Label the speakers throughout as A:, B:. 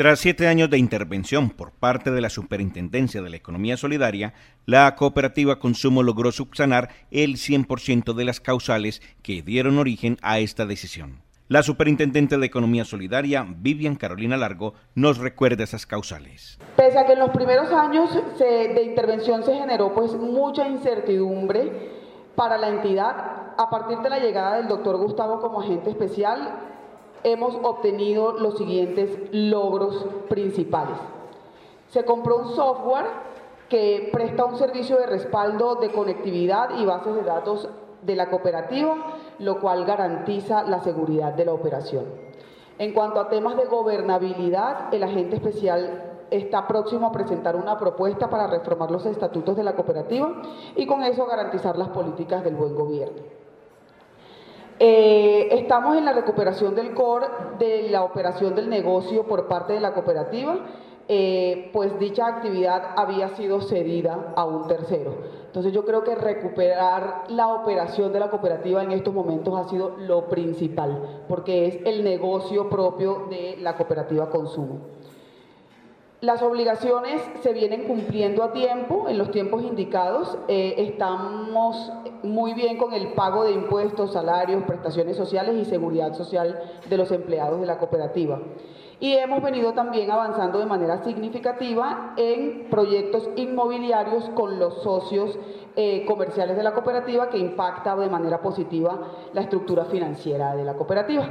A: Tras siete años de intervención por parte de la Superintendencia de la Economía Solidaria, la cooperativa Consumo logró subsanar el 100% de las causales que dieron origen a esta decisión. La Superintendente de Economía Solidaria, Vivian Carolina Largo, nos recuerda esas causales.
B: Pese a que en los primeros años de intervención se generó pues mucha incertidumbre para la entidad, a partir de la llegada del doctor Gustavo como agente especial, hemos obtenido los siguientes logros principales. Se compró un software que presta un servicio de respaldo de conectividad y bases de datos de la cooperativa, lo cual garantiza la seguridad de la operación. En cuanto a temas de gobernabilidad, el agente especial está próximo a presentar una propuesta para reformar los estatutos de la cooperativa y con eso garantizar las políticas del buen gobierno. Eh, estamos en la recuperación del core de la operación del negocio por parte de la cooperativa, eh, pues dicha actividad había sido cedida a un tercero. Entonces yo creo que recuperar la operación de la cooperativa en estos momentos ha sido lo principal, porque es el negocio propio de la cooperativa consumo. Las obligaciones se vienen cumpliendo a tiempo, en los tiempos indicados. Eh, estamos muy bien con el pago de impuestos, salarios, prestaciones sociales y seguridad social de los empleados de la cooperativa. Y hemos venido también avanzando de manera significativa en proyectos inmobiliarios con los socios eh, comerciales de la cooperativa que impacta de manera positiva la estructura financiera de la cooperativa.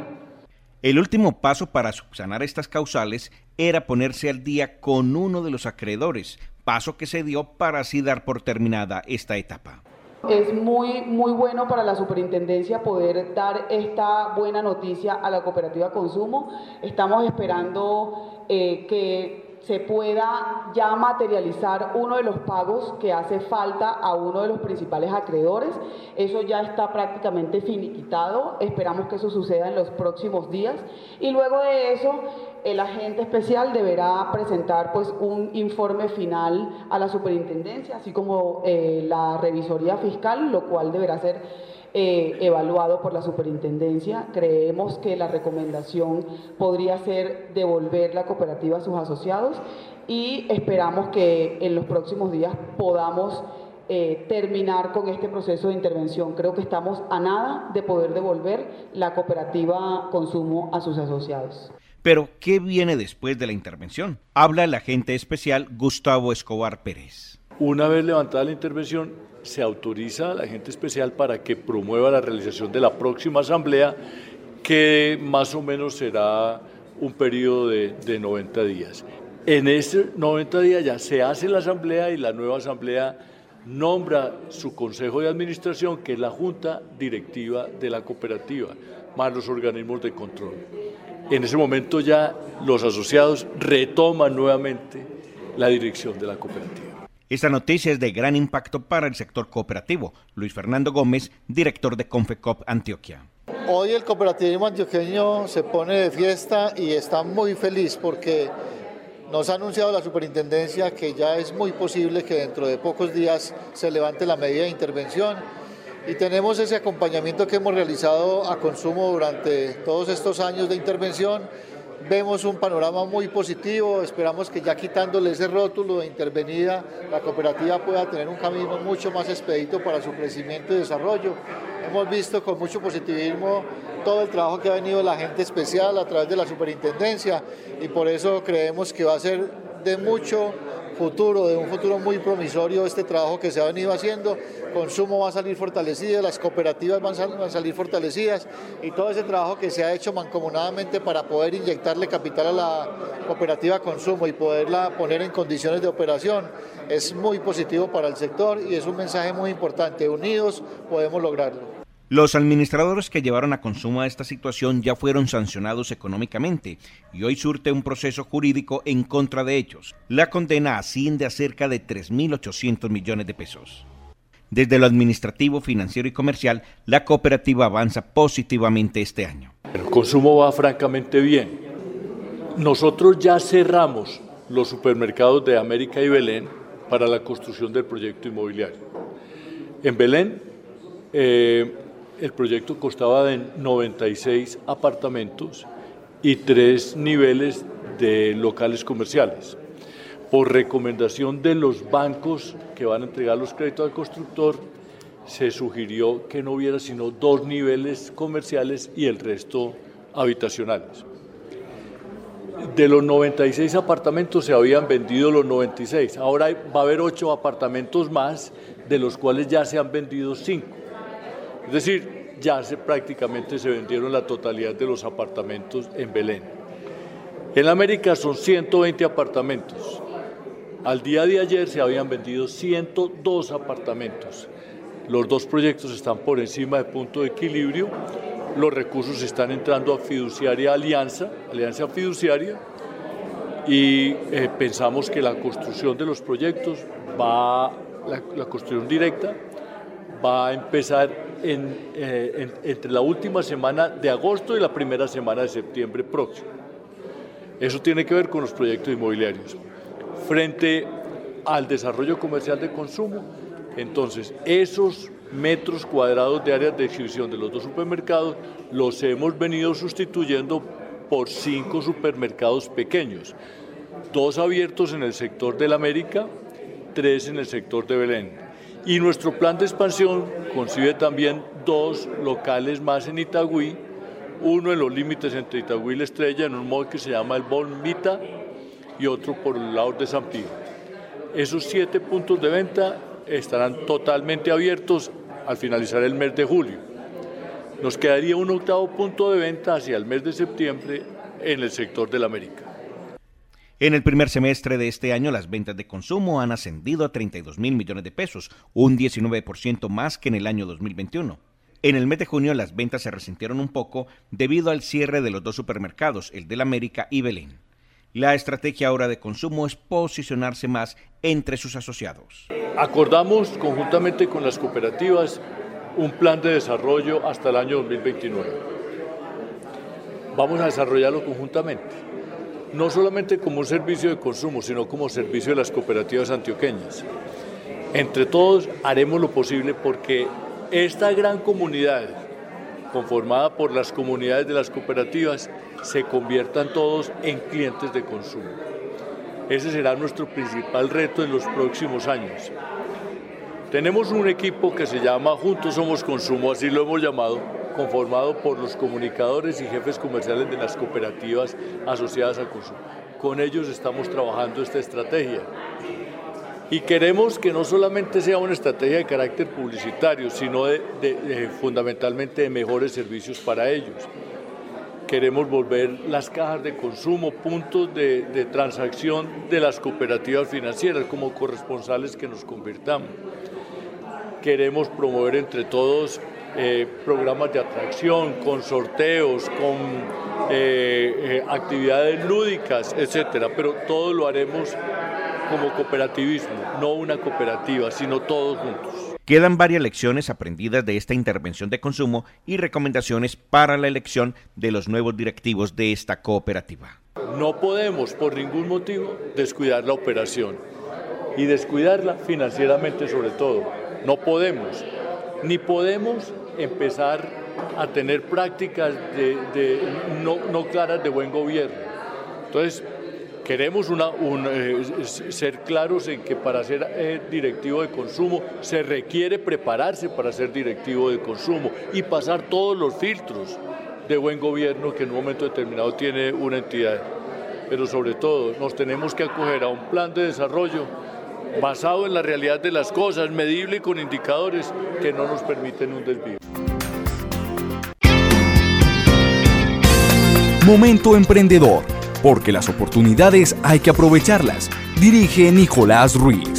A: El último paso para subsanar estas causales era ponerse al día con uno de los acreedores, paso que se dio para así dar por terminada esta etapa.
B: Es muy, muy bueno para la superintendencia poder dar esta buena noticia a la cooperativa Consumo. Estamos esperando eh, que se pueda ya materializar uno de los pagos que hace falta a uno de los principales acreedores. Eso ya está prácticamente finiquitado. Esperamos que eso suceda en los próximos días. Y luego de eso, el agente especial deberá presentar pues un informe final a la superintendencia, así como eh, la revisoría fiscal, lo cual deberá ser eh, evaluado por la superintendencia. Creemos que la recomendación podría ser devolver la cooperativa a sus asociados y esperamos que en los próximos días podamos eh, terminar con este proceso de intervención. Creo que estamos a nada de poder devolver la cooperativa consumo a sus asociados.
A: Pero, ¿qué viene después de la intervención? Habla el agente especial Gustavo Escobar Pérez.
C: Una vez levantada la intervención, se autoriza al agente especial para que promueva la realización de la próxima asamblea, que más o menos será un periodo de, de 90 días. En este 90 días ya se hace la asamblea y la nueva asamblea nombra su consejo de administración, que es la junta directiva de la cooperativa, más los organismos de control. En ese momento ya los asociados retoman nuevamente la dirección de la cooperativa.
A: Esta noticia es de gran impacto para el sector cooperativo. Luis Fernando Gómez, director de Confecop Antioquia.
D: Hoy el cooperativismo antioqueño se pone de fiesta y está muy feliz porque nos ha anunciado la superintendencia que ya es muy posible que dentro de pocos días se levante la medida de intervención y tenemos ese acompañamiento que hemos realizado a consumo durante todos estos años de intervención vemos un panorama muy positivo, esperamos que ya quitándole ese rótulo de intervenida, la cooperativa pueda tener un camino mucho más expedito para su crecimiento y desarrollo. Hemos visto con mucho positivismo todo el trabajo que ha venido la gente especial a través de la superintendencia y por eso creemos que va a ser de mucho futuro, de un futuro muy promisorio este trabajo que se ha venido haciendo. Consumo va a salir fortalecido, las cooperativas van a salir fortalecidas y todo ese trabajo que se ha hecho mancomunadamente para poder inyectarle capital a la cooperativa Consumo y poderla poner en condiciones de operación es muy positivo para el sector y es un mensaje muy importante. Unidos podemos lograrlo.
A: Los administradores que llevaron a consumo a esta situación ya fueron sancionados económicamente y hoy surte un proceso jurídico en contra de ellos. La condena asciende a cerca de 3.800 millones de pesos. Desde lo administrativo, financiero y comercial, la cooperativa avanza positivamente este año.
C: El consumo va francamente bien. Nosotros ya cerramos los supermercados de América y Belén para la construcción del proyecto inmobiliario. En Belén, eh, el proyecto costaba de 96 apartamentos y tres niveles de locales comerciales. Por recomendación de los bancos que van a entregar los créditos al constructor, se sugirió que no hubiera sino dos niveles comerciales y el resto habitacionales. De los 96 apartamentos se habían vendido los 96. Ahora va a haber ocho apartamentos más, de los cuales ya se han vendido cinco. Es decir, ya prácticamente se vendieron la totalidad de los apartamentos en Belén. En América son 120 apartamentos. Al día de ayer se habían vendido 102 apartamentos. Los dos proyectos están por encima de punto de equilibrio los recursos están entrando a fiduciaria alianza, alianza fiduciaria, y eh, pensamos que la construcción de los proyectos va, la, construcción directa va a empezar eh, entre la última semana de agosto y la primera semana de septiembre próximo. Eso tiene que ver con los proyectos inmobiliarios. Frente al desarrollo comercial de consumo, entonces esos metros cuadrados de áreas de exhibición de los dos supermercados, los hemos venido sustituyendo por cinco supermercados pequeños, dos abiertos en el sector del América, tres en el sector de Belén. Y nuestro plan de expansión concibe también dos locales más en Itagüí, uno en los límites entre Itagüí y La Estrella, en un modo que se llama el Bonmita, y otro por el lado de San Pío. Esos siete puntos de venta estarán totalmente abiertos al finalizar el mes de julio. Nos quedaría un octavo punto de venta hacia el mes de septiembre en el sector del América.
A: En el primer semestre de este año, las ventas de consumo han ascendido a 32 mil millones de pesos, un 19% más que en el año 2021. En el mes de junio, las ventas se resintieron un poco debido al cierre de los dos supermercados, el del América y Belén. La estrategia ahora de consumo es posicionarse más entre sus asociados.
C: Acordamos conjuntamente con las cooperativas un plan de desarrollo hasta el año 2029. Vamos a desarrollarlo conjuntamente, no solamente como un servicio de consumo, sino como servicio de las cooperativas antioqueñas. Entre todos haremos lo posible porque esta gran comunidad, conformada por las comunidades de las cooperativas, se conviertan todos en clientes de consumo. Ese será nuestro principal reto en los próximos años. Tenemos un equipo que se llama Juntos Somos Consumo, así lo hemos llamado, conformado por los comunicadores y jefes comerciales de las cooperativas asociadas al consumo. Con ellos estamos trabajando esta estrategia. Y queremos que no solamente sea una estrategia de carácter publicitario, sino fundamentalmente de mejores servicios para ellos queremos volver las cajas de consumo, puntos de, transacción de las cooperativas financieras como corresponsales que nos convirtamos. Queremos promover entre todos eh, programas de atracción, con sorteos, con eh, eh, actividades lúdicas, etcétera, pero todo lo haremos como cooperativismo, no una cooperativa, sino todos juntos.
A: Quedan varias lecciones aprendidas de esta intervención de consumo y recomendaciones para la elección de los nuevos directivos de esta cooperativa.
C: No podemos por ningún motivo descuidar la operación y descuidarla financieramente sobre todo. No podemos, ni podemos empezar a tener prácticas de, no, claras de buen gobierno. Entonces, Queremos eh, ser claros en que para ser eh, directivo de consumo se requiere prepararse para ser directivo de consumo y pasar todos los filtros de buen gobierno que en un momento determinado tiene una entidad. Pero sobre todo nos tenemos que acoger a un plan de desarrollo basado en la realidad de las cosas, medible y con indicadores que no nos permiten un desvío.
E: Momento emprendedor porque las oportunidades hay que aprovecharlas. Dirige Nicolás Ruiz.